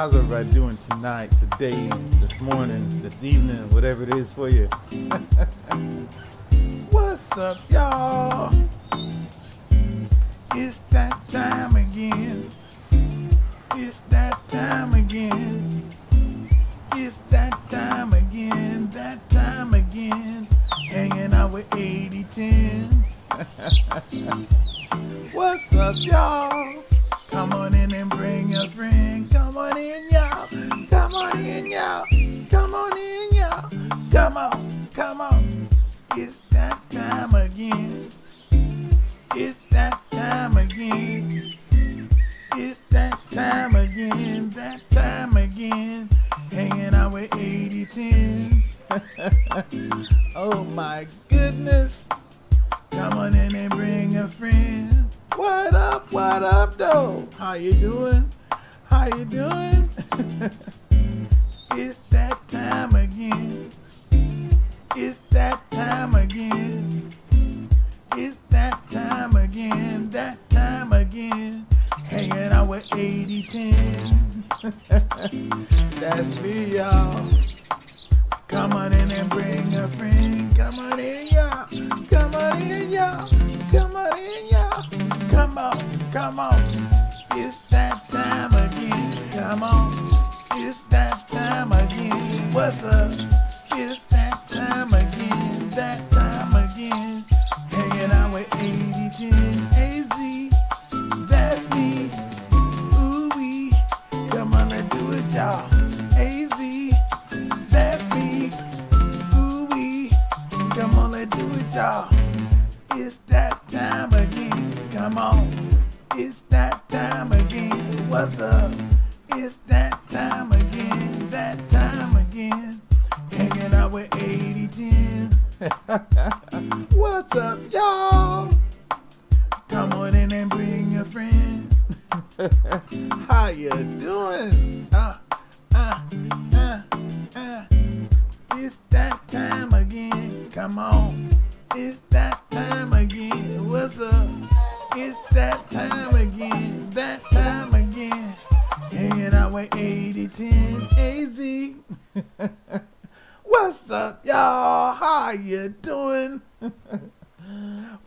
How's everybody doing tonight, today, this morning, this evening, whatever it is for you? What's up, y'all? It's that time again. It's that time again. It's that time again. That time again. Hanging out with 8010. What's up, y'all? Come on in and bring a friend. Oh my goodness. Come on in and bring a friend. What up? What up, though? How you doing? How you doing? it's that time again. It's that time again. It's that time again. That time again. Hanging out with 8010. That's me, y'all.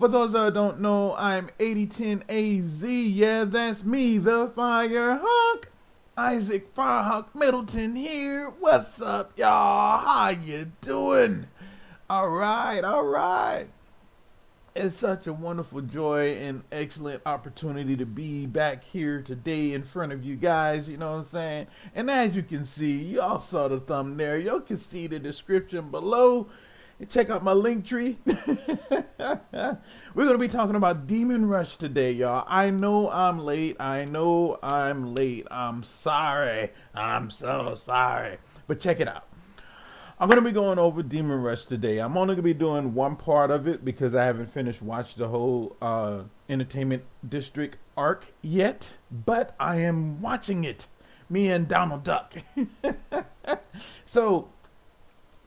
For those that don't know, I'm 8010AZ. Yeah, that's me, the Fire Hawk. Isaac Firehawk Middleton here. What's up, y'all? How you doing? All right, all right. It's such a wonderful joy and excellent opportunity to be back here today in front of you guys, you know what I'm saying? And as you can see, y'all saw the thumbnail, y'all can see the description below. Check out my link tree. We're going to be talking about Demon Rush today, y'all. I know I'm late. I know I'm late. I'm sorry. I'm so sorry. But check it out. I'm going to be going over Demon Rush today. I'm only going to be doing one part of it because I haven't finished watching the whole uh, Entertainment District arc yet. But I am watching it. Me and Donald Duck. so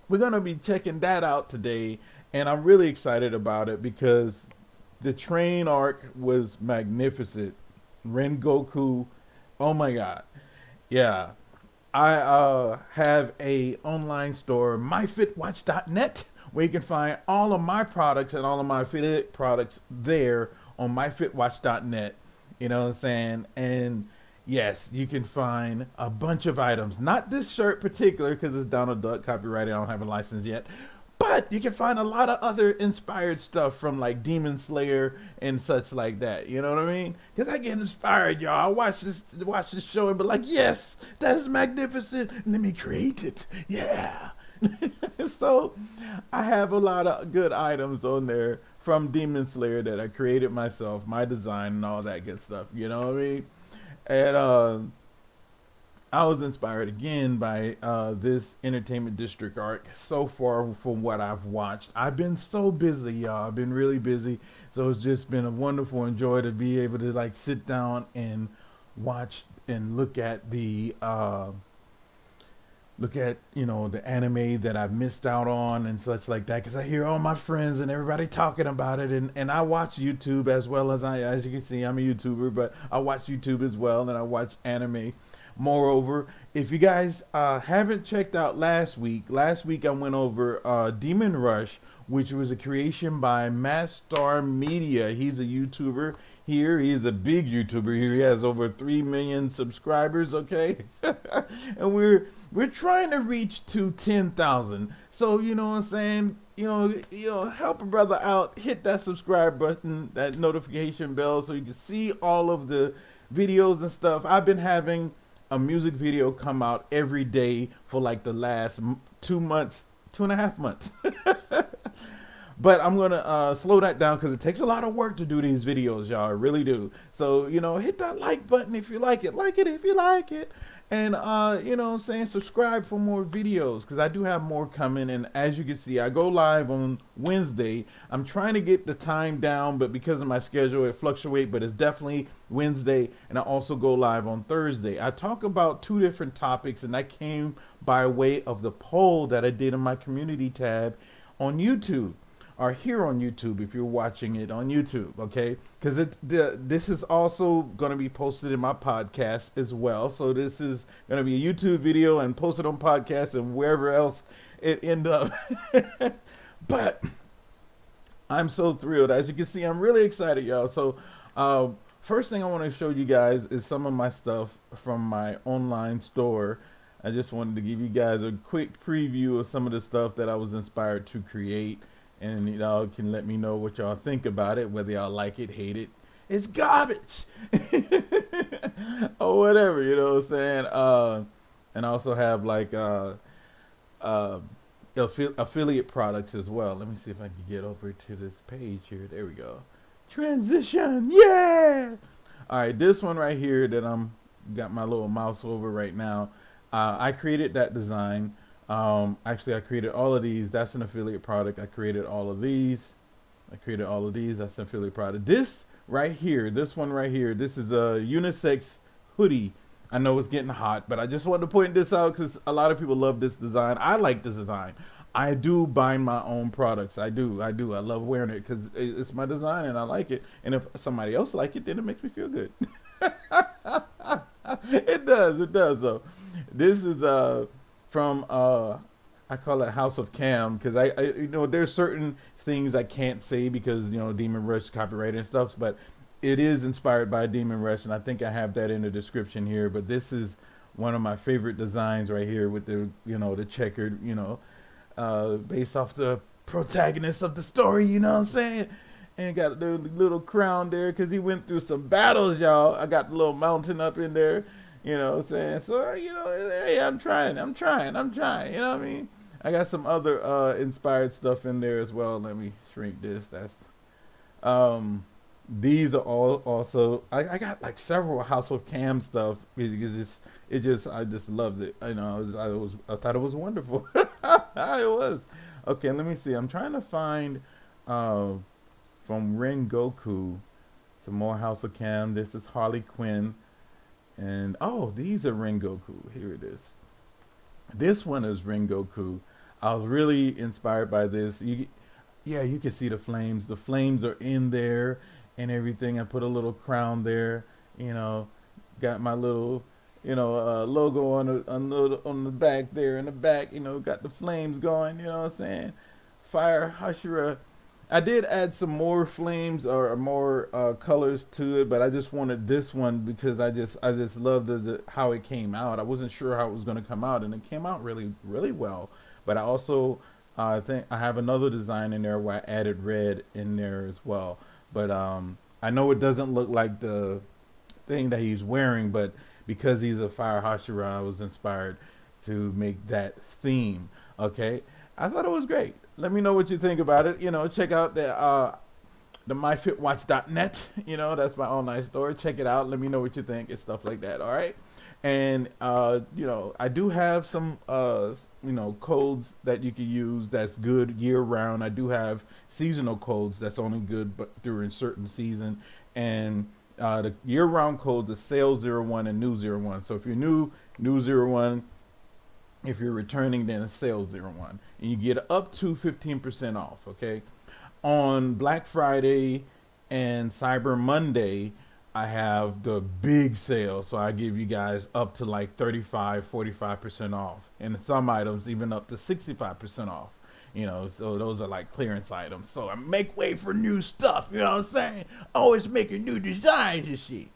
we're going to be checking that out today. And I'm really excited about it because the train arc was magnificent. Rengoku. Oh my God. Yeah. I uh, have a online store, myfitwatch.net, where you can find all of my products and all of my affiliate products there on myfitwatch.net. You know what I'm saying? And yes, you can find a bunch of items. Not this shirt particular because it's Donald Duck copyrighted. I don't have a license yet. But you can find a lot of other inspired stuff from like Demon Slayer and such like that. You know what I mean? Because I get inspired, y'all. I watch this watch this show and be like, yes, that is magnificent. Let me create it. Yeah. so I have a lot of good items on there from Demon Slayer that I created myself, my design and all that good stuff. You know what I mean? And uh I was inspired again by uh, this Entertainment District arc so far from what I've watched. I've been so busy, y'all. I've been really busy. So it's just been a wonderful and joy to be able to like sit down and watch and look at the uh, look at you know the anime that I've missed out on and such like that because I hear all my friends and everybody talking about it and, and I watch YouTube as well as I as you can see I'm a YouTuber but I watch YouTube as well and I watch anime. Moreover, if you guys uh, haven't checked out last week, last week I went over uh, Demon Rush, which was a creation by Mass Star Media. He's a YouTuber here. He's a big YouTuber here. He has over three million subscribers. Okay, and we're we're trying to reach to ten thousand. So you know what I'm saying. You know, you know, help a brother out. Hit that subscribe button, that notification bell, so you can see all of the videos and stuff. I've been having a music video come out every day for like the last two months, two and a half months. But I'm gonna uh, slow that down because it takes a lot of work to do these videos, y'all. Really do. So you know, hit that like button if you like it. Like it if you like it. And uh, you know I'm saying? Subscribe for more videos because I do have more coming. And as you can see, I go live on Wednesday. I'm trying to get the time down, but because of my schedule, it fluctuates. But it's definitely Wednesday. And I also go live on Thursday. I talk about two different topics, and that came by way of the poll that I did in my community tab on YouTube are here on YouTube if you're watching it on YouTube, okay? Because this is also going to be posted in my podcast as well. So this is going to be a YouTube video and posted on podcast and wherever else it end up. but I'm so thrilled. As you can see, I'm really excited, y'all. So uh, first thing I want to show you guys is some of my stuff from my online store. I just wanted to give you guys a quick preview of some of the stuff that I was inspired to create and y'all can let me know what y'all think about it, whether y'all like it, hate it. It's garbage, or whatever. You know what I'm saying? Uh, and I also have like uh, uh, affiliate products as well. Let me see if I can get over to this page here. There we go. Transition, yeah. All right, this one right here that I'm got my little mouse over right now. Uh, I created that design. Um, actually, I created all of these. That's an affiliate product. I created all of these. I created all of these. That's an affiliate product. This right here, this one right here, this is a unisex hoodie. I know it's getting hot, but I just wanted to point this out because a lot of people love this design. I like this design. I do buy my own products. I do. I do. I love wearing it because it's my design and I like it. And if somebody else like it, then it makes me feel good. it does. It does. Though. This is uh from uh, I call it House of Cam because I, I, you know there's certain things I can't say because you know Demon Rush copyright and stuff, but it is inspired by Demon Rush, and I think I have that in the description here. But this is one of my favorite designs right here with the you know the checkered you know uh, based off the protagonist of the story. You know what I'm saying? And got the little crown there because he went through some battles, y'all. I got the little mountain up in there you know what I'm saying? So, you know, hey, I'm trying, I'm trying, I'm trying. You know what I mean? I got some other uh, inspired stuff in there as well. Let me shrink this. That's um these are all also I, I got like several House of Cam stuff because it's it just I just loved it. You know, I was I was I thought it was wonderful. it was. Okay, let me see. I'm trying to find uh, from Rengoku some more House of Cam. This is Harley Quinn. And oh, these are Rengoku. Here it is. This one is Rengoku. I was really inspired by this. You, yeah, you can see the flames. The flames are in there and everything. I put a little crown there. You know, got my little, you know, uh, logo on the on the on the back there in the back. You know, got the flames going. You know what I'm saying? Fire Hashira I did add some more flames or more uh, colors to it, but I just wanted this one because I just I just loved the, the, how it came out. I wasn't sure how it was going to come out, and it came out really really well. But I also uh, I think I have another design in there where I added red in there as well. But um, I know it doesn't look like the thing that he's wearing, but because he's a fire Hashira, I was inspired to make that theme. Okay, I thought it was great let me know what you think about it. You know, check out the uh, the myfitwatch.net. You know, that's my online store. Check it out. Let me know what you think and stuff like that. All right. And uh, you know, I do have some uh, you know codes that you can use that's good year round. I do have seasonal codes that's only good but during certain season. And uh, the year round codes are sale zero one and new zero one. So if you're new, new zero one If you're returning, then it's sales zero one, and you get up to fifteen percent off. Okay, on Black Friday and Cyber Monday, I have the big sale. So I give you guys up to like 35, 45% off. And some items even up to 65% off. You know, so those are like clearance items. So I make way for new stuff. You know what I'm saying? Always making new designs and shit.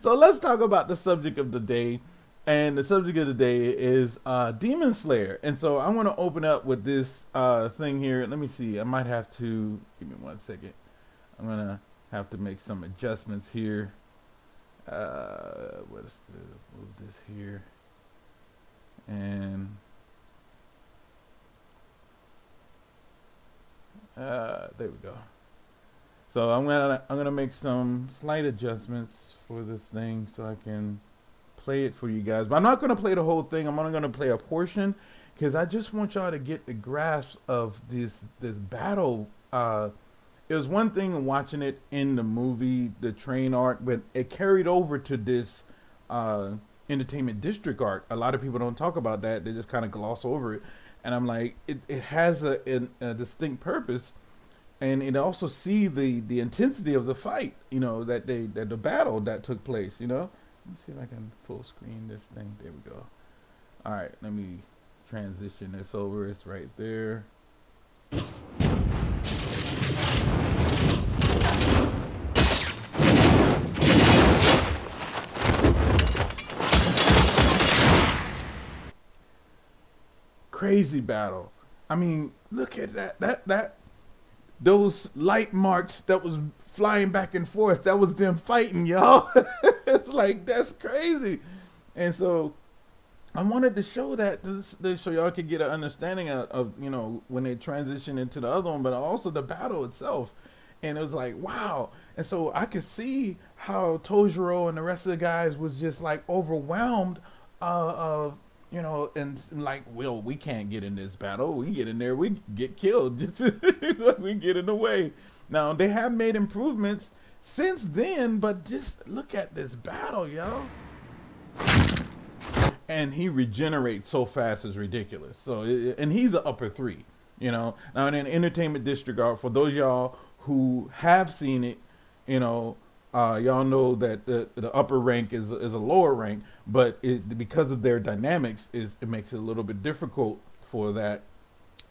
so let's talk about the subject of the day. And the subject of the day is uh, Demon Slayer. And so I want to open up with this uh, thing here. Let me see. I might have to give me one second. I'm gonna have to make some adjustments here. Uh, what's the move this here and Uh, there we go. So I'm gonna I'm gonna make some slight adjustments for this thing so I can play it for you guys. But I'm not gonna play the whole thing. I'm only gonna play a portion because I just want y'all to get the grasp of this this battle. Uh, it was one thing watching it in the movie, the train arc, but it carried over to this uh, entertainment district arc. A lot of people don't talk about that; they just kind of gloss over it and I'm like, it, it has a, a, a, distinct purpose, and it also see the the intensity of the fight, you know, that they that the battle that took place, you know. Let me see if I can full screen this thing. There we go. All right, let me transition this over. It's right there. crazy battle. I mean, look at that. That that those light marks that was flying back and forth. That was them fighting, y'all. it's like that's crazy. And so I wanted to show that to, so y'all could get an understanding of, of, you know when they transition into the other one, but also the battle itself. And it was like wow. And so I could see how Tanjiro and the rest of the guys was just like overwhelmed uh, of you know, and like, well, we can't get in this battle. We get in there, we get killed. we get in the way. Now they have made improvements since then, but just look at this battle, yo. And he regenerates so fast is ridiculous. So, and he's an upper three, you know. Now in an entertainment district arc, for those y'all who have seen it, you know, uh, y'all know that the, the upper rank is is a lower rank, but it, because of their dynamics, is it makes it a little bit difficult for that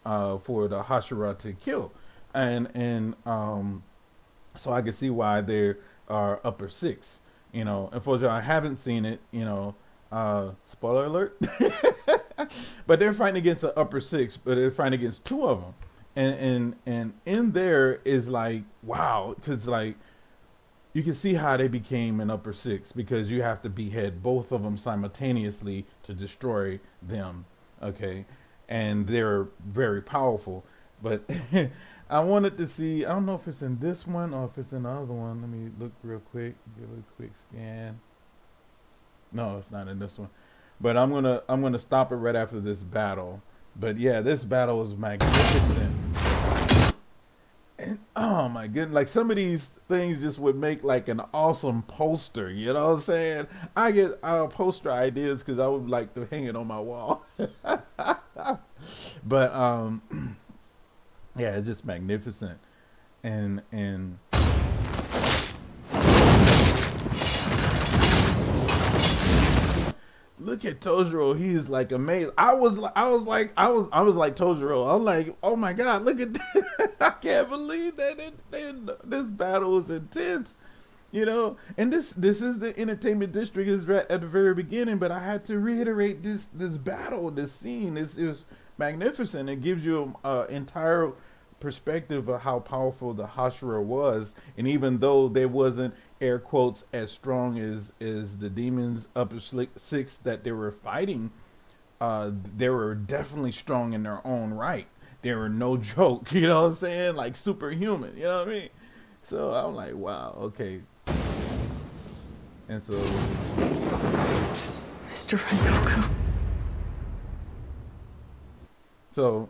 uh, for the Hashira to kill, and and um, so I can see why they are upper six. You know, unfortunately, I haven't seen it. You know, uh, spoiler alert. but they're fighting against the upper six, but they're fighting against two of them, and and and in there is like wow, because like you can see how they became an upper six because you have to behead both of them simultaneously to destroy them. Okay, and they're very powerful. But I wanted to see. I don't know if it's in this one or if it's in the other one. Let me look real quick. Give it a quick scan. No, it's not in this one. But I'm gonna I'm gonna stop it right after this battle. But yeah, this battle was magnificent. And, oh my goodness, like some of these things just would make like an awesome poster. You know what I'm saying? I get uh, poster ideas because I would like to hang it on my wall. but um, yeah, it's just magnificent, and and look at Tanjiro. He's like amazing. I was, I was like, I was, I was like Tanjiro. I was like, oh my god, look at that. I can't believe that it, it, this battle was intense. You know, and this this is the entertainment district is at the very beginning, but I had to reiterate this this battle, this scene. This is magnificent. It gives you an entire perspective of how powerful the Hashira was, and even though there wasn't air quotes as strong as as the demons upper six that they were fighting uh they were definitely strong in their own right. They were no joke you know what i'm saying? Like superhuman you know what i mean? So i'm like wow okay. And so mr rengoku so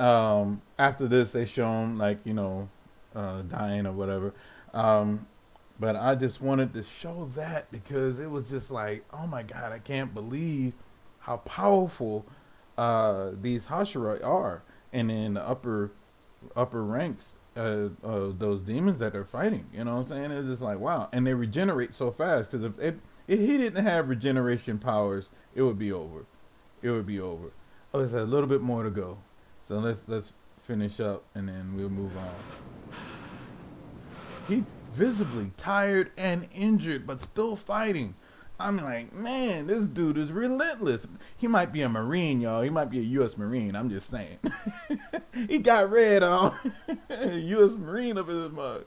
um after this they show him like you know uh dying or whatever um But I just wanted to show that because it was just like, oh my god, I can't believe how powerful uh, these Hashira are, and in the upper upper ranks uh, of those demons that they're fighting. You know what I'm saying? It's just like wow, and they regenerate so fast because if if he didn't have regeneration powers, it would be over. It would be over. Oh, there's a little bit more to go. So let's let's finish up and then we'll move on. He visibly tired and injured, but still fighting. I'm like, man, this dude is relentless. He might be a Marine, y'all. He might be a U.S. Marine. I'm just saying. he got red on U.S. Marine up in his mug.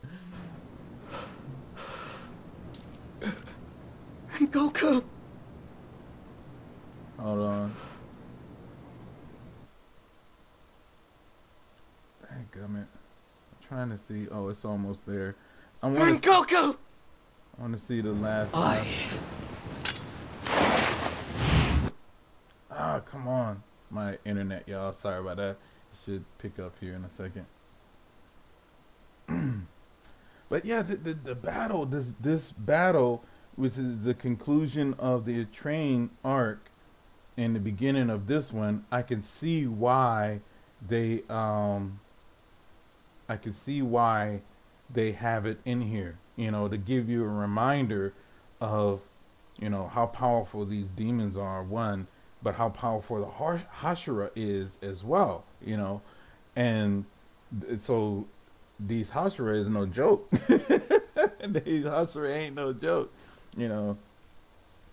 And Goku. Hold on. Thank gummit. I'm trying to see. Oh, it's almost there. I want to. Goku. I want to see the last. I. One. Ah, come on. My internet, y'all. Sorry about that. It should pick up here in a second. but yeah, the, the, the battle, this this battle, which is the conclusion of the train arc, in the beginning of this one, I can see why they um. I can see why they have it in here. You know, to give you a reminder of, you know, how powerful these demons are. One but how powerful the Hashira is as well, you know. And so these Hashira is no joke. these Hashira ain't no joke, you know.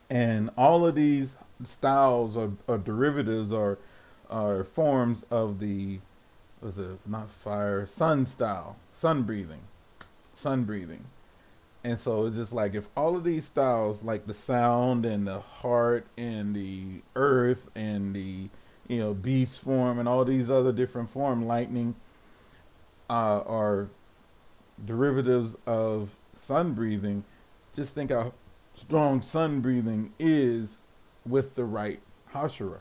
And all of these styles or, or derivatives are are forms of the was it not fire sun style sun breathing sun breathing and so it's just like if all of these styles, like the sound and the heart and the earth and the you know beast form and all these other different form, lightning, uh, are derivatives of sun breathing. Just think how strong sun breathing is with the right Hashira.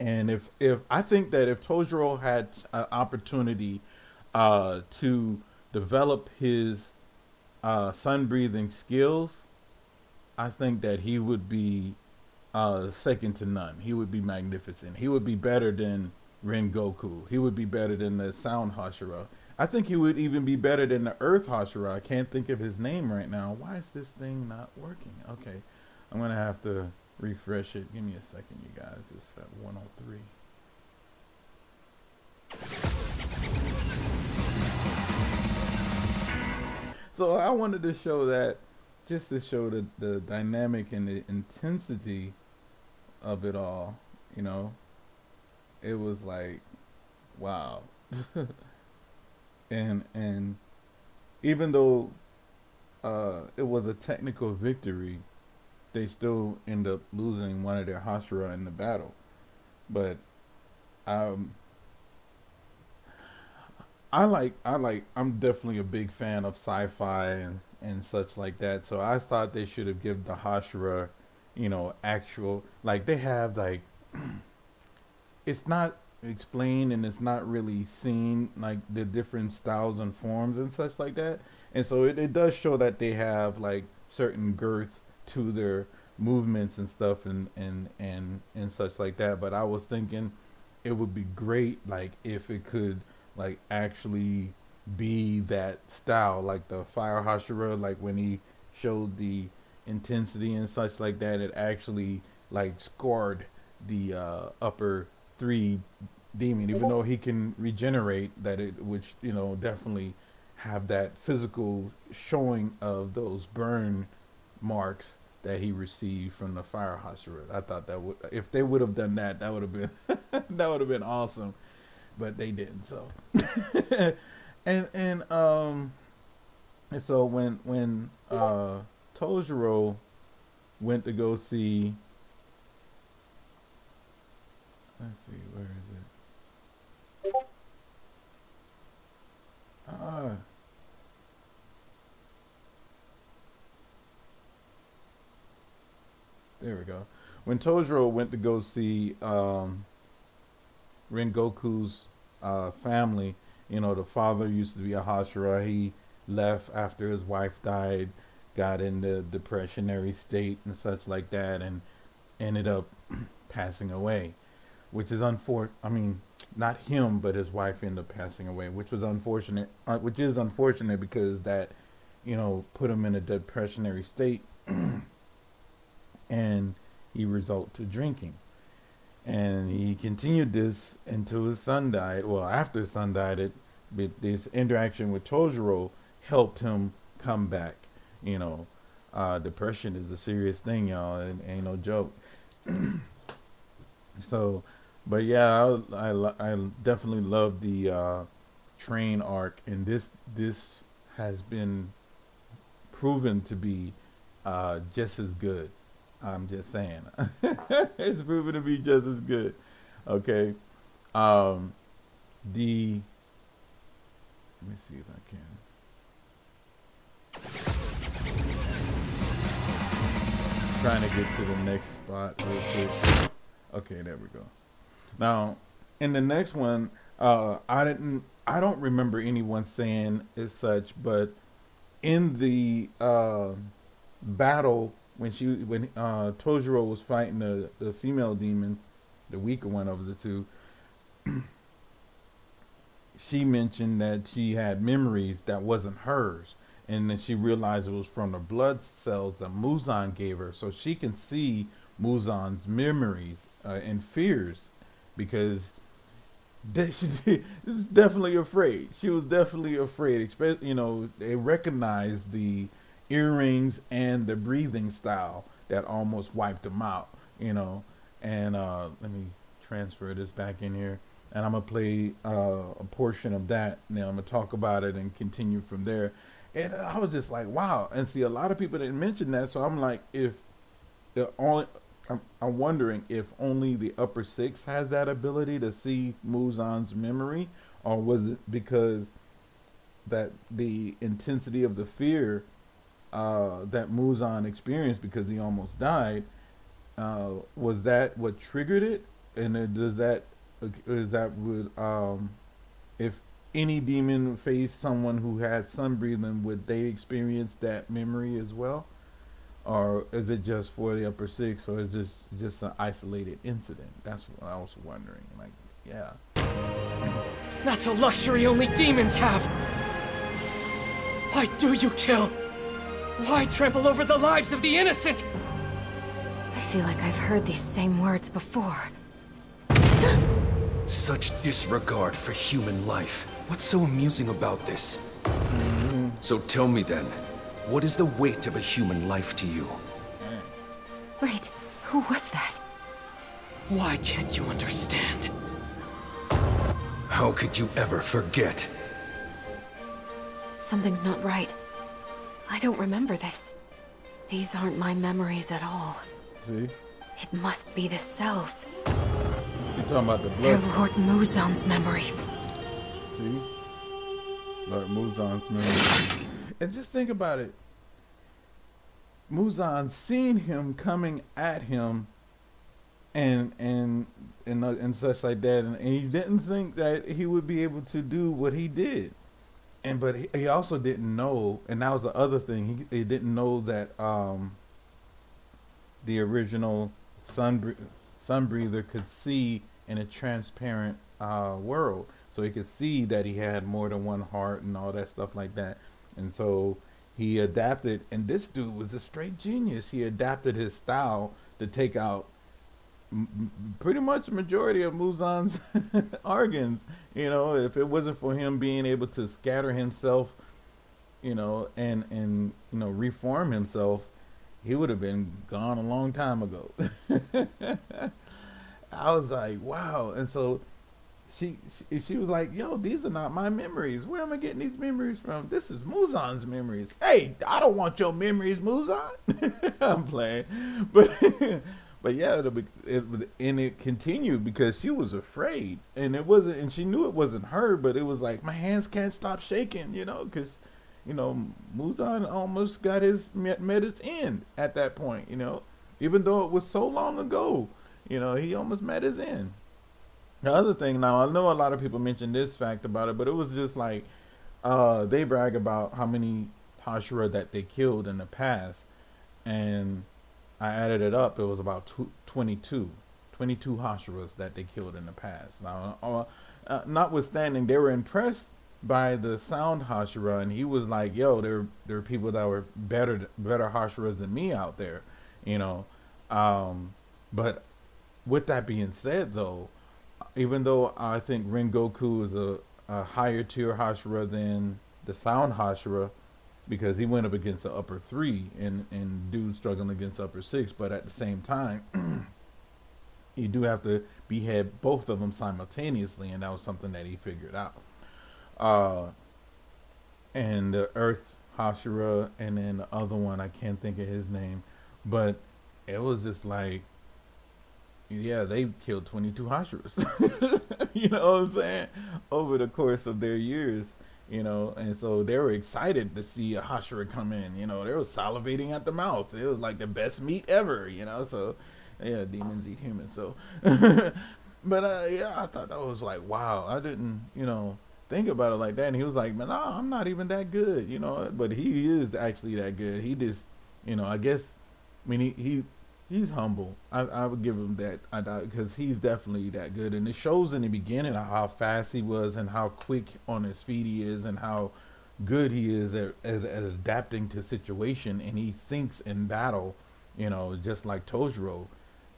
And if if I think that if Tanjiro had an opportunity uh, to develop his uh, sun breathing skills, I think that he would be uh, second to none. He would be magnificent. He would be better than Rengoku. He would be better than the Sound Hashira. I think he would even be better than the Earth Hashira. I can't think of his name right now. Why is this thing not working? Okay, I'm gonna have to refresh it. Give me a second, you guys. It's at 103. So I wanted to show that, just to show the, the dynamic and the intensity of it all. You know, it was like, wow. and and even though uh, it was a technical victory, they still end up losing one of their Hashira in the battle. But um, I like I like I'm definitely a big fan of sci-fi and and such like that. So I thought they should have given the Hashira, you know, actual like they have like it's not explained and it's not really seen like the different styles and forms and such like that. And so it, it does show that they have like certain girth to their movements and stuff and and and and such like that. But I was thinking it would be great like if it could like actually be that style, like the Fire Hashira, like when he showed the intensity and such like that, it actually like scored the uh, upper three demon, even though he can regenerate, that it which you know definitely have that physical showing of those burn marks that he received from the fire Hashira. I thought that would if they would have done that, that would have been that would have been awesome but they didn't. So, and and um, and so when when uh Tanjiro went to go see, let's see, where is it? Ah. There we go. When Tanjiro went to go see um, Rengoku's uh, family. You know, the father used to be a Hashira. He left after his wife died, got in the depressionary state and such like that, and ended up passing away, which is unfortunate. I mean, not him, but his wife ended up passing away, which was unfortunate. Uh, which is unfortunate because that, you know, put him in a depressionary state, and he resort to drinking. And he continued this until his son died. Well, after his son died, it this interaction with Tanjiro helped him come back. You know, uh, depression is a serious thing, y'all. It ain't no joke. so, but yeah, I, I, I definitely love the uh, train arc, and this this has been proven to be uh, just as good. I'm just saying, it's proven to be just as good. Okay, um, the let me see if I can. Trying to get to the next spot. Okay, there we go. Now, in the next one, uh, I didn't. I don't remember anyone saying as such, but in the uh, battle when she when uh, Tanjiro was fighting the the female demon, the weaker one of the two. she mentioned that she had memories that wasn't hers. And then she realized it was from the blood cells that Muzan gave her. So she can see Muzan's memories uh, and fears because she's definitely afraid. She was definitely afraid. Especially you know they recognized the earrings and the breathing style that almost wiped them out you know and uh, let me transfer this back in here and I'm gonna play uh, a portion of that. Now I'm gonna talk about it and continue from there. And I was just like, wow. And see, a lot of people didn't mention that, so I'm like, if only, I'm, I'm wondering if only the upper six has that ability to see Muzan's memory, or was it because that the intensity of the fear uh, that Muzan experienced because he almost died, uh, was that what triggered it? And does that is that would um, if any demon faced someone who had sun breathing, would they experience that memory as well? Or is it just for the upper six, or is this just an isolated incident? That's what I was wondering. Like, yeah. That's a luxury only demons have! Why do you kill? Why trample over the lives of the innocent? I feel like I've heard these same words before. Such disregard for human life. What's so amusing about this? Mm-hmm. So tell me then, what is the weight of a human life to you? Wait, who was that? Why can't you understand? How could you ever forget? Something's not right. I don't remember this. These aren't my memories at all. See? It must be the cells. You talking about the blood? They're Lord Muzan's memories. See? Lord Muzan's memories. And just think about it. Muzan seen him coming at him and and and uh, and such like that and, and, he didn't think that he would be able to do what he did and but he, he also didn't know and that was the other thing he, he didn't know that um the original sun sun breather could see in a transparent uh, world. So he could see that he had more than one heart and all that stuff like that. And so he adapted, and this dude was a straight genius. He adapted his style to take out pretty much majority of Muzan's organs. You know, if it wasn't for him being able to scatter himself, you know, and and you know reform himself, he would have been gone a long time ago. I was like, wow. And so she, she, she was like, yo, these are not my memories. Where am I getting these memories from? This is Muzan's memories. Hey, I don't want your memories, Muzan. I'm playing, but but yeah, it, it, and it continued because she was afraid, and it wasn't, and she knew it wasn't her, but it was like my hands can't stop shaking, you know, because you know Muzan almost got his met, met its end at that point, you know, even though it was so long ago you know, he almost met his end. The other thing now, I know a lot of people mentioned this fact about it, but it was just like uh, they brag about how many Hashira that they killed in the past, and I added it up. It was about tw- 22, 22 Hashiras that they killed in the past. Now, uh, uh, notwithstanding, they were impressed by the sound Hashira, and he was like, "Yo, there there are people that were better better Hashiras than me out there," you know. Um, but with that being said, though, even though I think Rengoku is a, a higher tier Hashira than the sound Hashira, because he went up against the upper three and and dude struggling against upper six, but at the same time. you do have to behead both of them simultaneously, and that was something that he figured out. Uh, and the Earth Hashira, and then the other one I can't think of his name, but it was just like, yeah, they killed 22 Hashiras. you know what I'm saying? Over the course of their years, you know, and so they were excited to see a Hashira come in. You know, they were salivating at the mouth. It was like the best meat ever. You know, so yeah, demons eat humans. So, but uh, yeah, I thought that was like wow. I didn't, you know think about it like that. And he was like, man, no, I'm not even that good, you know. But he is actually that good. He just, you know, I guess, I mean, he, he he's humble. I, I would give him that because he's definitely that good. And it shows in the beginning how fast he was and how quick on his feet he is and how good he is at, at, at adapting to situation. And he thinks in battle, you know, just like Tanjiro,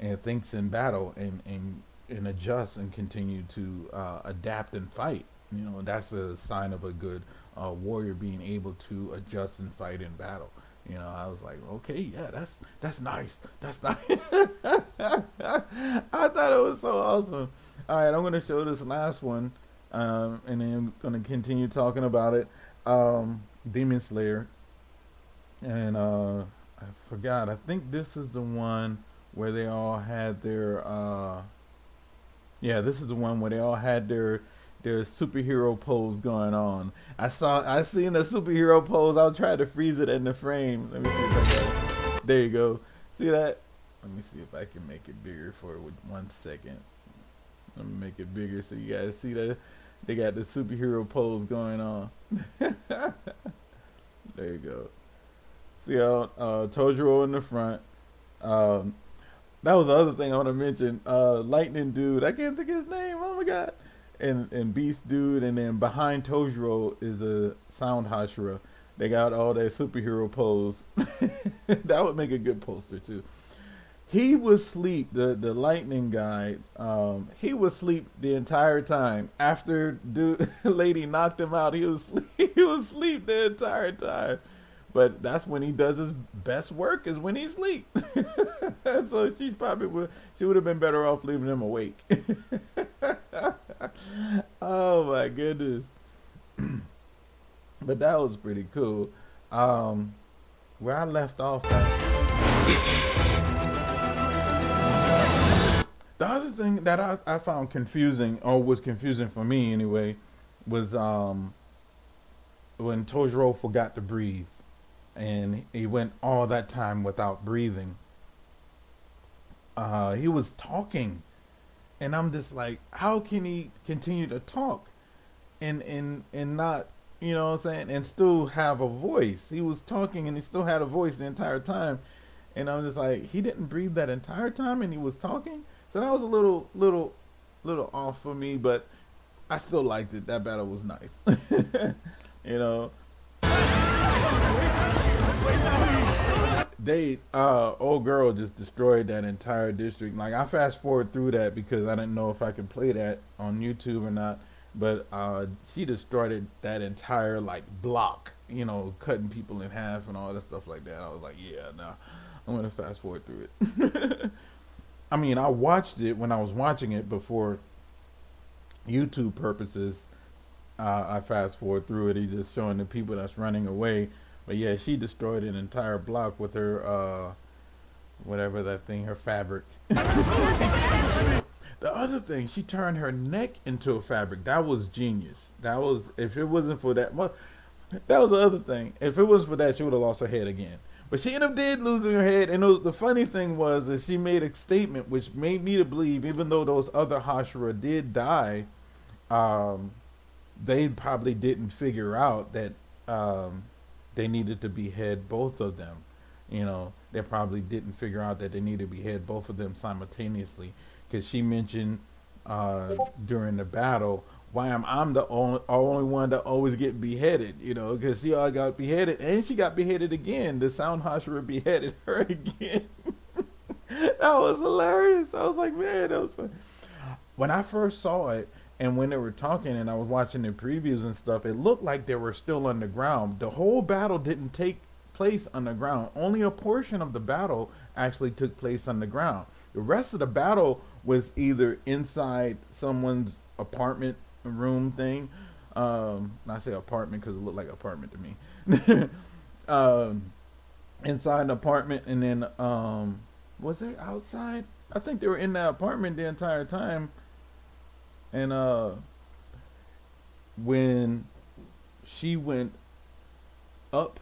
and thinks in battle and and and adjusts and continue to uh, adapt and fight you know, that's a sign of a good uh, warrior being able to adjust and fight in battle. You know, I was like, okay, yeah, that's that's nice. That's nice. I thought it was so awesome. All right, I'm gonna show this last one, um, and then I'm gonna continue talking about it. Um, Demon Slayer, and uh, I forgot. I think this is the one where they all had their. Uh, yeah, this is the one where they all had their there's superhero pose going on. I saw I seen the superhero pose. I'll try to freeze it in the frame. Let me see if I can. There you go. See that? Let me see if I can make it bigger for one second. Let me make it bigger so you guys see that they got the superhero pose going on. there you go. See how uh, Tanjiro in the front. Um, that was the other thing I want to mention. Uh, Lightning dude, I can't think of his name. Oh my god and and Beast Dude, and then behind Tanjiro is a Sound Hashira. They got all that superhero pose. that would make a good poster too. He was sleep The the lightning guy. Um, he was sleep the entire time. After dude lady knocked him out, he was sleep, he was asleep the entire time. But that's when he does his best work is when he sleep. so she probably would she would have been better off leaving him awake. Oh my goodness. but that was pretty cool. Um, where I left off The other thing that I, I found confusing, or was confusing for me anyway, was um, when Tanjiro forgot to breathe. And he went all that time without breathing. Uh, he was talking and I'm just like, how can he continue to talk and and and not, you know what I'm saying, and still have a voice? He was talking and he still had a voice the entire time, and I'm just like, he didn't breathe that entire time, and he was talking. So that was a little little little off for me, but I still liked it. That battle was nice, you know they uh old girl just destroyed that entire district. Like I fast forward through that because I didn't know if I could play that on YouTube or not. But uh she destroyed that entire like block, you know, cutting people in half and all that stuff like that. I was like, yeah, no, nah, I'm gonna fast forward through it. I mean, I watched it when I was watching it before YouTube purposes. Uh, I fast forward through it. He's just showing the people that's running away but yeah, she destroyed an entire block with her, uh, whatever that thing, her fabric. the other thing, she turned her neck into a fabric. That was genius. That was, if it wasn't for that, well, that was the other thing. If it was for that, she would have lost her head again. But she ended up did losing her head, and was, the funny thing was that she made a statement which made me to believe, even though those other Hashira did die, um, they probably didn't figure out that um, they needed to behead both of them. You know, they probably didn't figure out that they needed to behead both of them simultaneously because she mentioned uh, during the battle why am I'm the only only one that always get beheaded, you know, because she all got beheaded and she got beheaded again. The Sound Hashira beheaded her again. that was hilarious. I was like, man, that was fun. When I first saw it and when they were talking and I was watching the previews and stuff, it looked like they were still underground. The whole battle didn't take place underground. Only a portion of the battle actually took place underground. The rest of the battle was either inside someone's apartment room thing. Um, I say apartment because it looked like apartment to me. um, inside an apartment, and then um, was it outside? I think they were in that apartment the entire time. And uh, when she went up,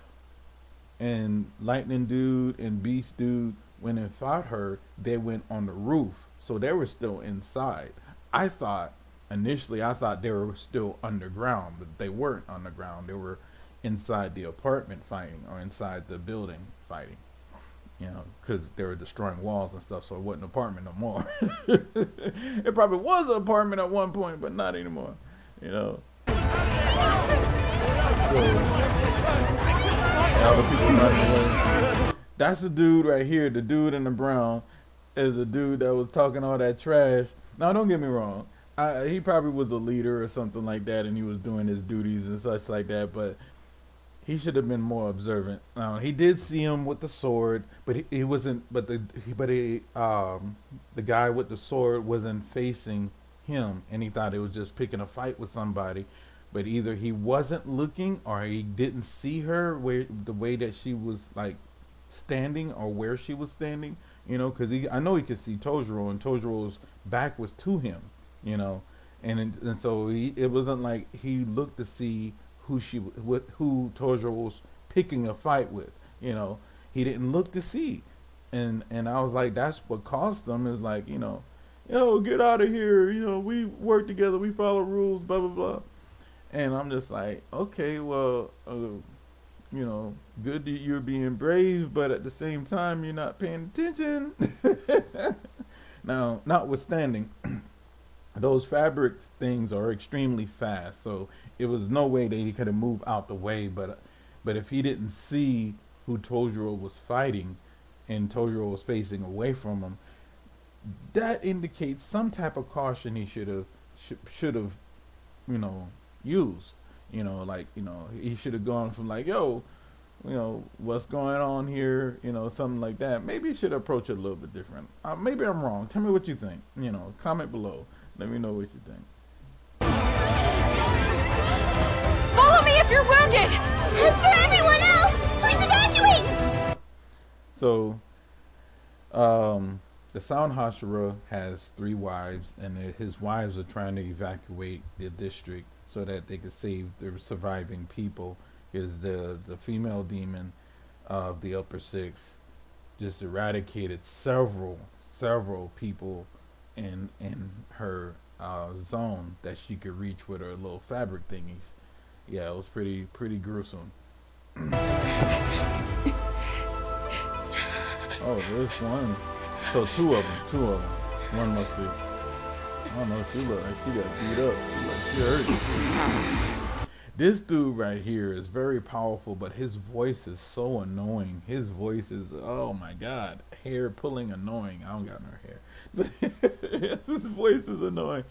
and Lightning Dude and Beast Dude went and fought her, they went on the roof, so they were still inside. I thought initially I thought they were still underground, but they weren't underground. They were inside the apartment fighting or inside the building fighting. You know, because they were destroying walls and stuff, so it wasn't an apartment no more. it probably was an apartment at one point, but not anymore. You know. That's the dude right here. The dude in the brown is the dude that was talking all that trash. Now, don't get me wrong. I, he probably was a leader or something like that, and he was doing his duties and such like that. But he should have been more observant. Uh, he did see him with the sword, but he, he wasn't. But the but he um the guy with the sword wasn't facing him, and he thought it was just picking a fight with somebody. But either he wasn't looking, or he didn't see her where the way that she was like standing, or where she was standing. You know, because he I know he could see Tanjiro, and Tanjiro's back was to him you know, and and so he, it wasn't like he looked to see who she who Tanjiro was picking a fight with, you know. He didn't look to see, and and I was like, that's what cost them is like, you know, yo, get out of here, you know, we work together, we follow rules, blah blah blah, and I'm just like, okay, well. Uh, you know, good that you're being brave, but at the same time, you're not paying attention. now, notwithstanding, those fabric things are extremely fast. So it was no way that he could have moved out the way. But but if he didn't see who Tanjiro was fighting, and Tanjiro was facing away from him, that indicates some type of caution he should have should have, you know, used. You know, like you know, he should have gone from like, yo, you know, what's going on here, you know, something like that. Maybe he should approach it a little bit different. Uh, maybe I'm wrong. Tell me what you think. You know, comment below. Let me know what you think. Follow me if you're wounded! As for everyone else, please evacuate! So, um, the Sound Hashira has three wives, and his wives are trying to evacuate the district so that they could save the surviving people. Is the the female demon of the upper six just eradicated several several people in in her uh, zone that she could reach with her little fabric thingies. Yeah, it was pretty pretty gruesome. oh, there's one. So two of them, two of them. One must be. I don't know. She look like she got beat up. She, like she hurt. this dude right here is very powerful, but his voice is so annoying. His voice is oh my god, hair pulling annoying. I don't got no hair. But his voice is annoying.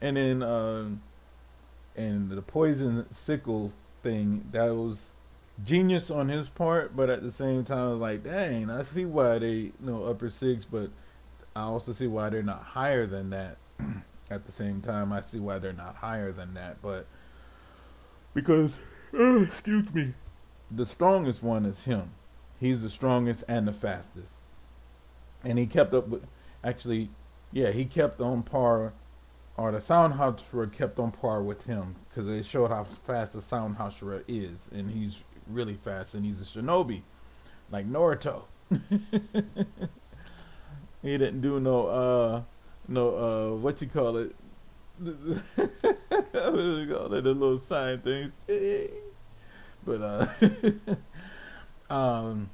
And then um, and the poison sickle thing that was genius on his part, but at the same time, like, dang, I see why they you know upper six, but I also see why they're not higher than that. at the same time, I see why they're not higher than that, but because excuse me, the strongest one is him. He's the strongest and the fastest, and he kept up with actually, yeah, he kept on par, or the Sound Hashira kept on par with him because it showed how fast the Sound Hashira is, and he's really fast, and he's a shinobi, like Naruto. he didn't do no uh no uh what you call it all the little sign things. but uh, um,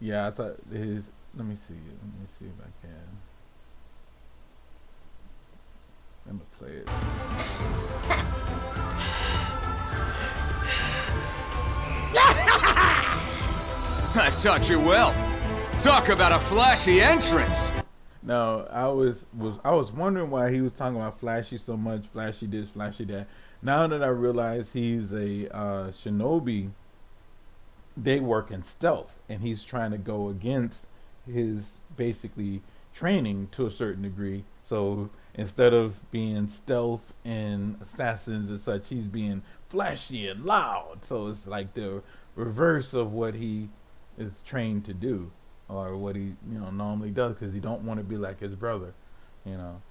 yeah, I thought his. Let me see. Let me see if I can. Let me play it. I've taught you well. Talk about a flashy entrance. No, I was was I was wondering why he was talking about flashy so much, flashy this, flashy that. Now that I realize he's a uh, shinobi, they work in stealth, and he's trying to go against his basically training to a certain degree. So instead of being stealth and assassins and such, he's being flashy and loud. So it's like the reverse of what he is trained to do or what he you know normally does because he don't want to be like his brother you know.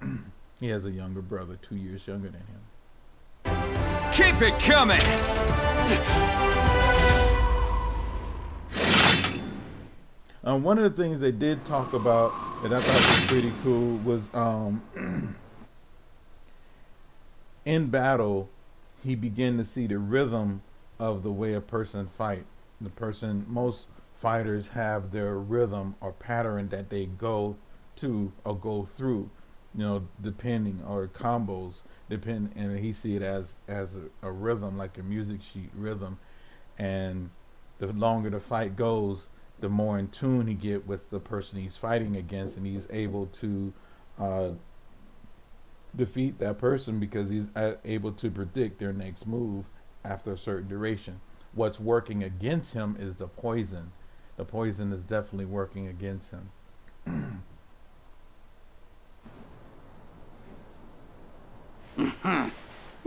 He has a younger brother two years younger than him. Keep it coming! Um, one of the things they did talk about that I thought was pretty cool was um, in battle he began to see the rhythm of the way a person fight. The person most fighters have their rhythm or pattern that they go to or go through you know depending or combos depend and he see it as as a, a rhythm like a music sheet rhythm. And the longer the fight goes the more in tune he get with the person he's fighting against and he's able to uh, defeat that person because he's able to predict their next move after a certain duration what's working against him is the poison. The poison is definitely working against him.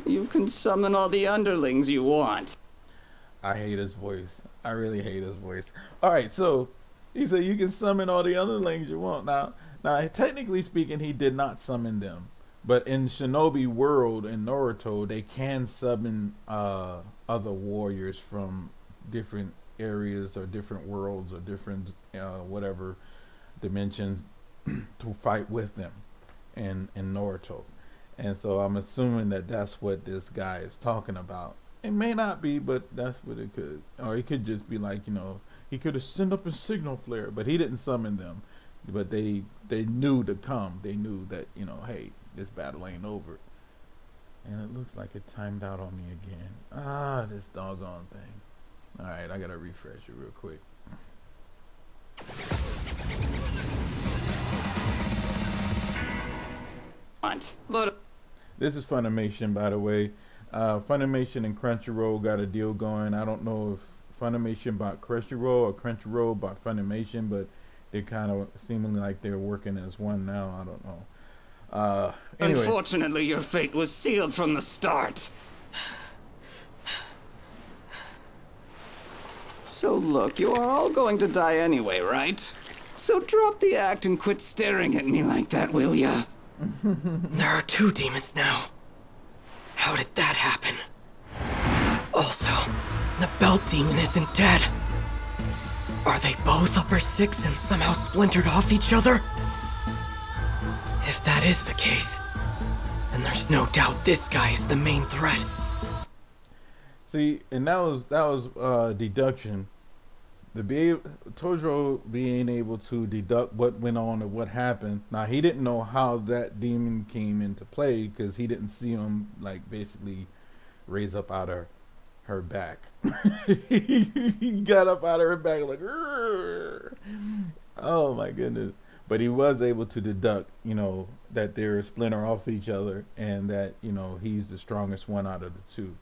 you can summon all the underlings you want. I hate his voice. I really hate his voice. All right, so he said you can summon all the other underlings you want. Now, now technically speaking, he did not summon them. But in Shinobi World in Naruto, they can summon uh, other warriors from different areas or different worlds or different uh, whatever dimensions to fight with them in in Naruto. And so I'm assuming that that's what this guy is talking about. It may not be, but that's what it could. Or it could just be like, you know, he could have sent up a signal flare, but he didn't summon them. But they they knew to come. They knew that, you know, hey, this battle ain't over. And it looks like it timed out on me again. Ah, this doggone thing. Alright, I gotta refresh it real quick. This is Funimation, by the way. Uh, Funimation and Crunchyroll got a deal going. I don't know if Funimation bought Crunchyroll or Crunchyroll bought Funimation, but they're kind of seemingly like they're working as one now. I don't know. Uh, anyway. Unfortunately, your fate was sealed from the start. So look, you are all going to die anyway, right? So drop the act and quit staring at me like that, will ya? there are two demons now. How did that happen? Also, the belt demon isn't dead. Are they both upper six and somehow splintered off each other? If that is the case, then there's no doubt this guy is the main threat. See, and that was that was uh, deduction. The be Tojo being able to deduct what went on and what happened. Now he didn't know how that demon came into play because he didn't see him like basically raise up out of her back. he got up out of her back like, Rrr. oh my goodness but he was able to deduct, you know, that they're splinter off each other and that, you know, he's the strongest one out of the two.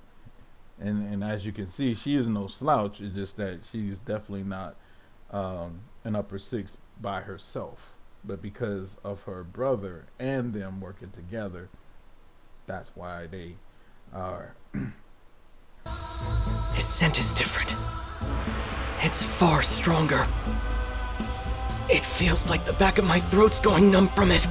And and as you can see, she is no slouch. It's just that she's definitely not um, an upper six by herself. But because of her brother and them working together, that's why they are. His scent is different. It's far stronger. It feels like the back of my throat's going numb from it.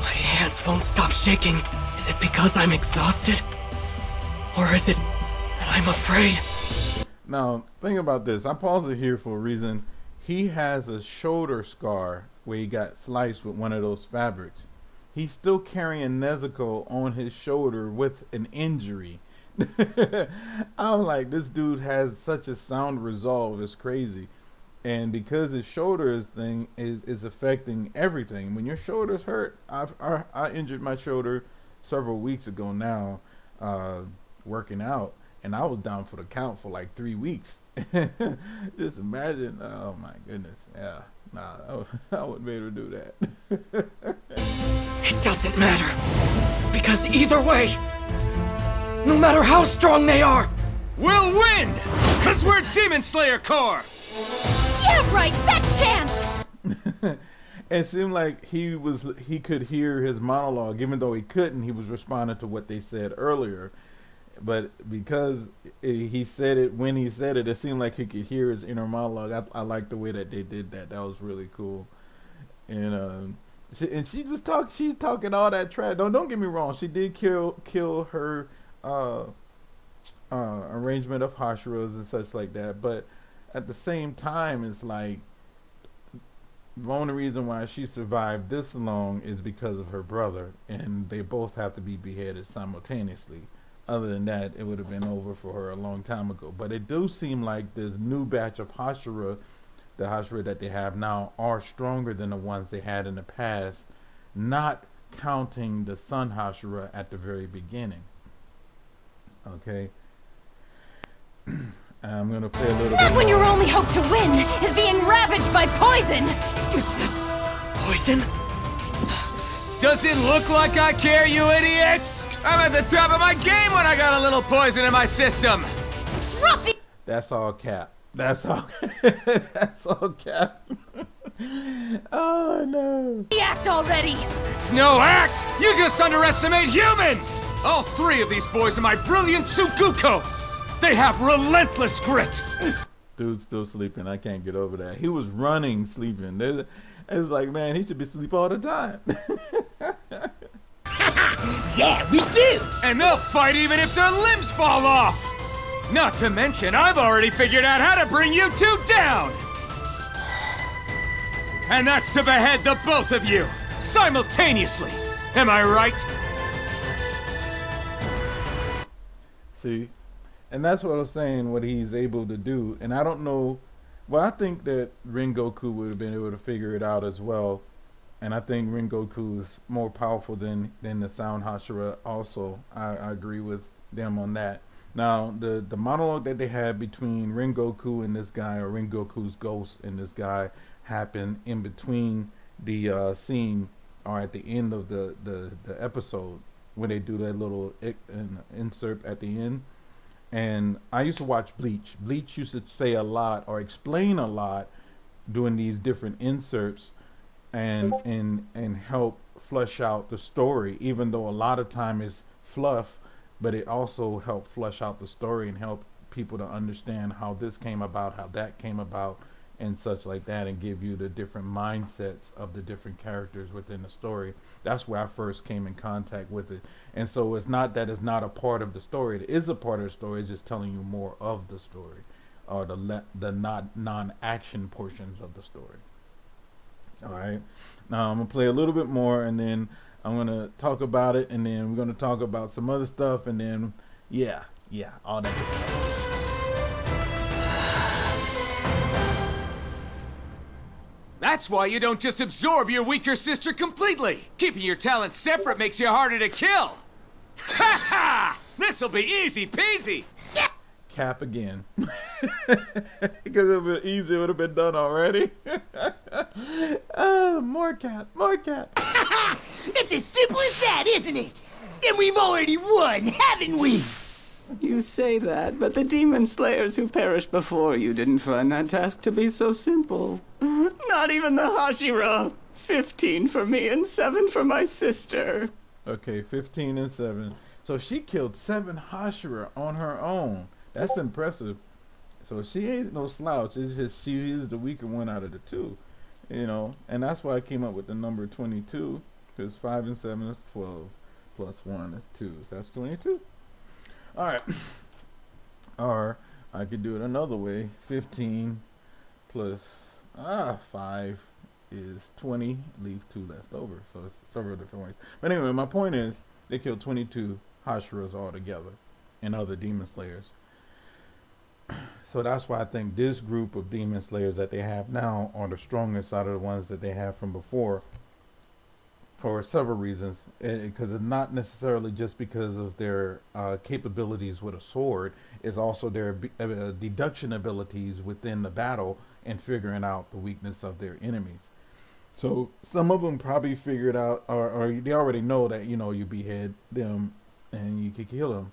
My hands won't stop shaking. Is it because I'm exhausted? Or is it that I'm afraid? Now, think about this. I paused it here for a reason. He has a shoulder scar where he got sliced with one of those fabrics. he's still carrying Nezuko on his shoulder with an injury. I'm like, this dude has such a sound resolve. It's crazy. And because his shoulders thing is, is affecting everything. When your shoulders hurt, I've, I, I injured my shoulder several weeks ago now, uh, working out, and I was down for the count for like three weeks. Just imagine. Oh my goodness. Yeah. Nah, I, would, I wouldn't be able to do that. It doesn't matter. Because either way, no matter how strong they are, We'll win! Cause we're Demon Slayer Corps! Yeah, right, that chance! It seemed like he was he could hear his monologue, even though he couldn't. He was responding to what they said earlier, but because he said it when he said it, it seemed like he could hear his inner monologue. I, I like the way that they did that. That was really cool, and um, she, and she was talk she's talking all that trash. Don't don't get me wrong. She did kill kill her uh, uh, arrangement of Hashiras and such like that, but at the same time, it's like the only reason why she survived this long is because of her brother, and they both have to be beheaded simultaneously. Other than that, it would have been over for her a long time ago. But it do seem like this new batch of Hashira, the Hashira that they have now, are stronger than the ones they had in the past, not counting the Sun Hashira at the very beginning. Okay. I'm gonna play a little Not bit. when more. your only hope to win is being ravaged by poison! poison? Does it look like I care, you idiots? I'm at the top of my game when I got a little poison in my system! Drop the That's all cap. That's all. That's all cap. oh no. act already! It's no act! You just underestimate humans! All three of these boys are my brilliant Tsuguko! They have relentless grit! Dude's still sleeping. I can't get over that. He was running, sleeping. There's- It's like, man, he should be asleep all the time. Yeah, we do! And they'll fight even if their limbs fall off! Not to mention, I've already figured out how to bring you two down! And that's to behead the both of you, simultaneously! Am I right? See, and that's what I was saying. What he's able to do, and I don't know. Well, I think that Rengoku would have been able to figure it out as well, and I think Rengoku is more powerful than than the Sound Hashira. Also, I, I agree with them on that. Now, the the monologue that they had between Rengoku and this guy, or Rengoku's ghost and this guy, happened in between the uh, scene or at the end of the the, the episode when they do that little insert at the end. And I used to watch Bleach. Bleach used to say a lot or explain a lot doing these different inserts and and and help flush out the story even though a lot of time is fluff but it also helped flush out the story and help people to understand how this came about how that came about and such like that and give you the different mindsets of the different characters within the story. That's where i first came in contact with it. And so it's not that it's not a part of the story. It is a part of the story. It's just telling you more of the story or the le- the not non-action portions of the story. All right. Now I'm gonna play a little bit more, and then I'm gonna talk about it, and then we're gonna talk about some other stuff, and then yeah, yeah, all that. That's why you don't just absorb your weaker sister completely. Keeping your talents separate makes you harder to kill. Ha ha! This'll be easy peasy. Cap again, because it would easy. It would have been done already. oh, more cap, more cap. Ha ha! It's as simple as that, isn't it? Then we've already won, haven't we? You say that, but the demon slayers who perished before you didn't find that task to be so simple. Not even the Hashira. Fifteen for me and seven for my sister. Okay, 15 and 7. So she killed seven Hashira on her own. That's impressive. So she ain't no slouch. It's just she is the weaker one out of the two. You know, and that's why I came up with the number 22. Because 5 and 7 is 12. Plus 1 is 2. So that's 22. Alright. or I could do it another way. 15 plus ah 5 is 20, leave two left over. So it's several different ways. But anyway, my point is they killed 22 Hashiras altogether and other demon slayers. So that's why I think this group of demon slayers that they have now are the strongest out of the ones that they have from before for several reasons. Because it's not necessarily just because of their uh, capabilities with a sword, it's also their uh, deduction abilities within the battle and figuring out the weakness of their enemies. So some of them probably figured out, or, or they already know that you know you behead them and you can kill them,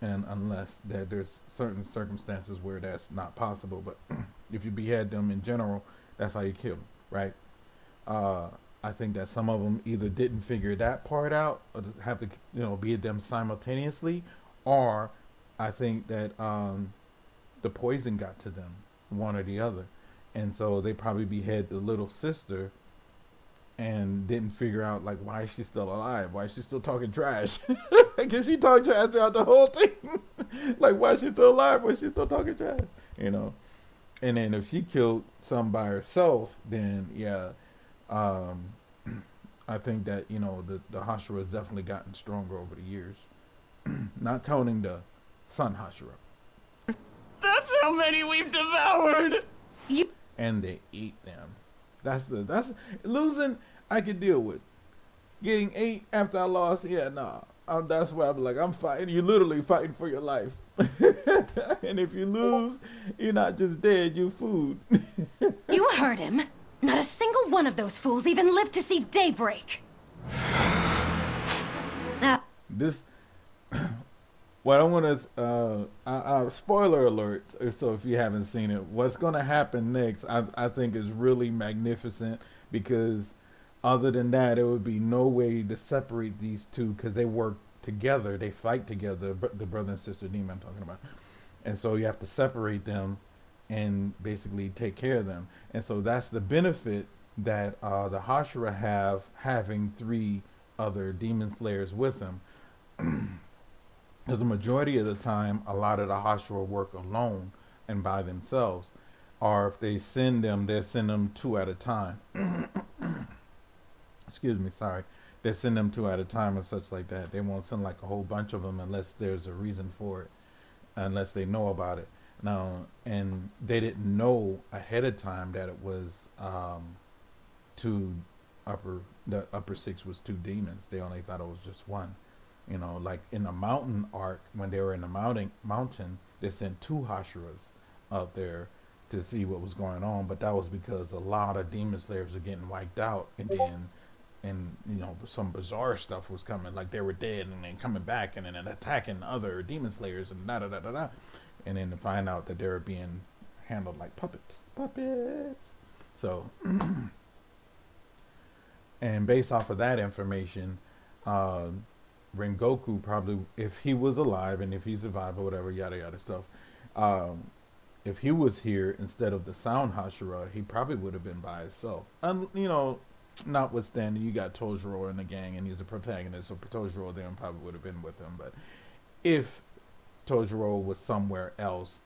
and unless that there's certain circumstances where that's not possible. But if you behead them in general, that's how you kill them, right? Uh, I think that some of them either didn't figure that part out, or have to you know behead them simultaneously, or I think that um, the poison got to them, one or the other, and so they probably behead the little sister and didn't figure out like why is she still alive? Why is she still talking trash? Because she talked trash throughout the whole thing. like why is she still alive? Why is she still talking trash? You know. And then if she killed some by herself, then yeah, um, I think that you know the the Hashira has definitely gotten stronger over the years. Not counting the Sun Hashira. That's how many we've devoured. You and they eat them. That's the that's losing. I could deal with getting eight after I lost. Yeah, nah. I'm, that's where I'm like I'm fighting. You're literally fighting for your life. and if you lose, you're not just dead. you're food. you heard him. Not a single one of those fools even lived to see daybreak. now, this what I want to, uh, uh, spoiler alert. So if you haven't seen it, what's going to happen next, I, I think is really magnificent because other than that, it would be no way to separate these two because they work together. They fight together. The brother and sister demon I'm talking about, and so you have to separate them and basically take care of them. And so that's the benefit that uh, the Hashira have having three other demon slayers with them. Because the majority of the time, a lot of the Hashira work alone and by themselves. Or if they send them, they send them two at a time. Excuse me, sorry. They send them two at a time or such like that. They won't send like a whole bunch of them unless there's a reason for it, unless they know about it. Now, and they didn't know ahead of time that it was um, two upper, the upper six was two demons. They only thought it was just one. You know, like in the mountain arc, when they were in the mountain, mountain, they sent two Hashiras up there to see what was going on. But that was because a lot of demon slayers are getting wiped out, and then, and you know, some bizarre stuff was coming, like they were dead and then coming back and then attacking other demon slayers and da da da da da, and then to find out that they were being handled like puppets, puppets. So, and based off of that information, uh, Rengoku probably, if he was alive and if he survived or whatever, yada yada stuff, um, if he was here instead of the Sound Hashira, he probably would have been by himself. And you know, notwithstanding, you got Tanjiro in the gang and he's a protagonist, so Tanjiro then probably would have been with him. But if Tanjiro was somewhere else,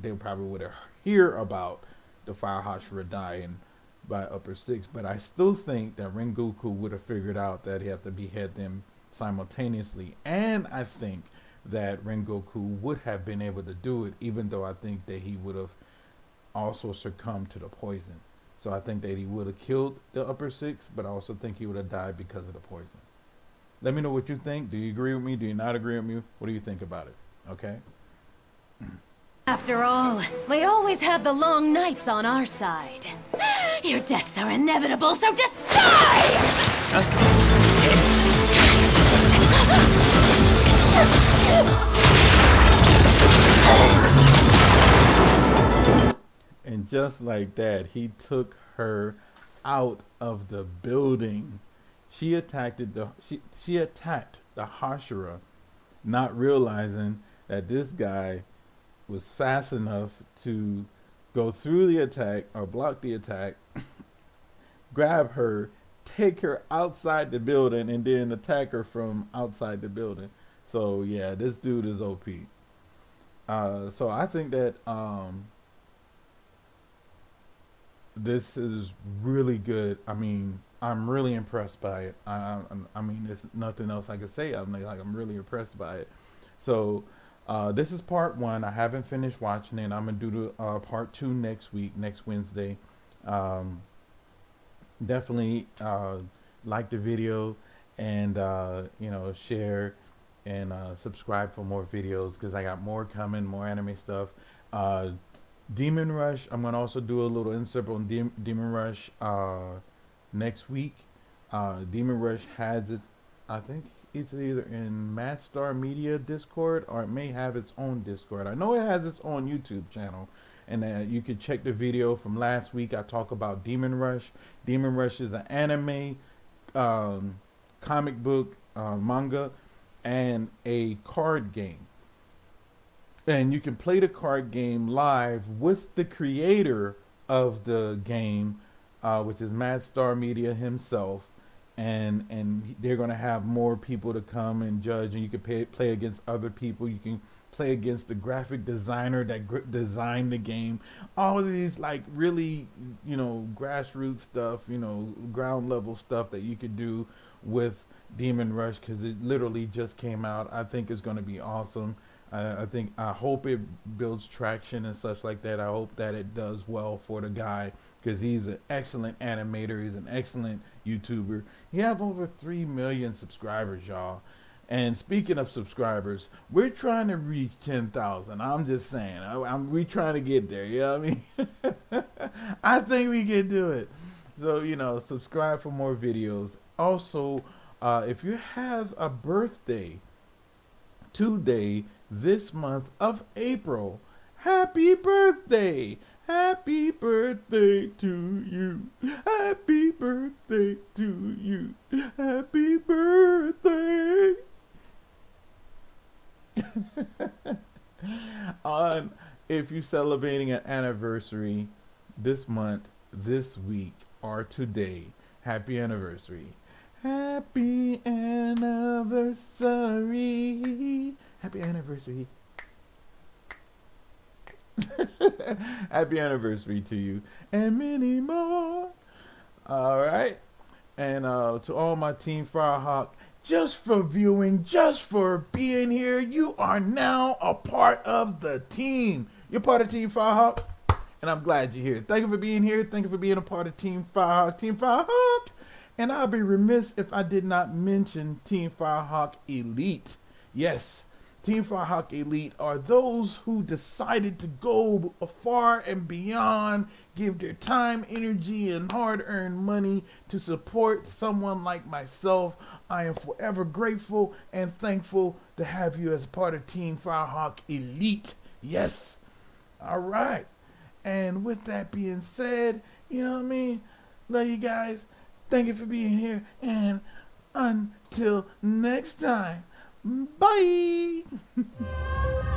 they probably would have hear about the Fire Hashira dying by Upper Six. But I still think that Rengoku would have figured out that he had to behead them simultaneously. And I think that Rengoku would have been able to do it, even though I think that he would have also succumbed to the poison. So I think that he would have killed the upper six, but I also think he would have died because of the poison. Let me know what you think. Do you agree with me? Do you not agree with me? What do you think about it? Okay? After all, we always have the long nights on our side. Your deaths are inevitable, so just die! Just like that, he took her out of the building. She attacked the she she attacked the Hashira, not realizing that this guy was fast enough to go through the attack or block the attack, grab her, take her outside the building, and then attack her from outside the building. So yeah, this dude is OP. Uh, so I think that um, this is really good. I mean, I'm really impressed by it. I, I, I mean, there's nothing else I can say. I'm like, like I'm really impressed by it. So, uh, this is part one. I haven't finished watching it. I'm gonna do the uh, part two next week, next Wednesday. Um, definitely uh, like the video and uh, you know share and uh, subscribe for more videos because I got more coming, more anime stuff. Demon Rush. I'm gonna also do a little insert on Dem- Demon Rush uh, next week. Uh, Demon Rush has its, I think it's either in Mad Star Media Discord or it may have its own Discord. I know it has its own YouTube channel, and uh, you can check the video from last week. I talk about Demon Rush. Demon Rush is an anime, um, comic book, uh, manga, and a card game and you can play the card game live with the creator of the game, uh, which is Mad Star Media himself, and and they're going to have more people to come and judge, and you can pay, play against other people. You can play against the graphic designer that gr- designed the game. All of these like really, you know, grassroots stuff, you know, ground level stuff that you could do with Demon Rush because it literally just came out. I think it's going to be awesome. I, I think I hope it builds traction and such like that. I hope that it does well for the guy because he's an excellent animator. He's an excellent YouTuber. He have over three million subscribers, y'all. And speaking of subscribers, we're trying to reach ten thousand. I'm just saying, I, am we trying to get there. You know what I mean? I think we can do it. So you know, subscribe for more videos. Also, uh, if you have a birthday today this month of April. Happy birthday! Happy birthday to you. Happy birthday to you. Happy birthday. On um, if you're celebrating an anniversary this month, this week, or today, happy anniversary. Happy anniversary. Happy anniversary. Happy anniversary to you and many more. All right. And uh, to all my Team Firehawk, just for viewing, just for being here, you are now a part of the team. You're part of Team Firehawk, and I'm glad you're here. Thank you for being here. Thank you for being a part of Team Firehawk. Team Firehawk. And I'll be remiss if I did not mention Team Firehawk Elite. Yes, Team Firehawk Elite are those who decided to go far and beyond, give their time, energy, and hard earned money to support someone like myself. I am forever grateful and thankful to have you as part of Team Firehawk Elite. Yes. All right. And with that being said, you know what I mean? Love you guys. Thank you for being here. And until next time. Bye.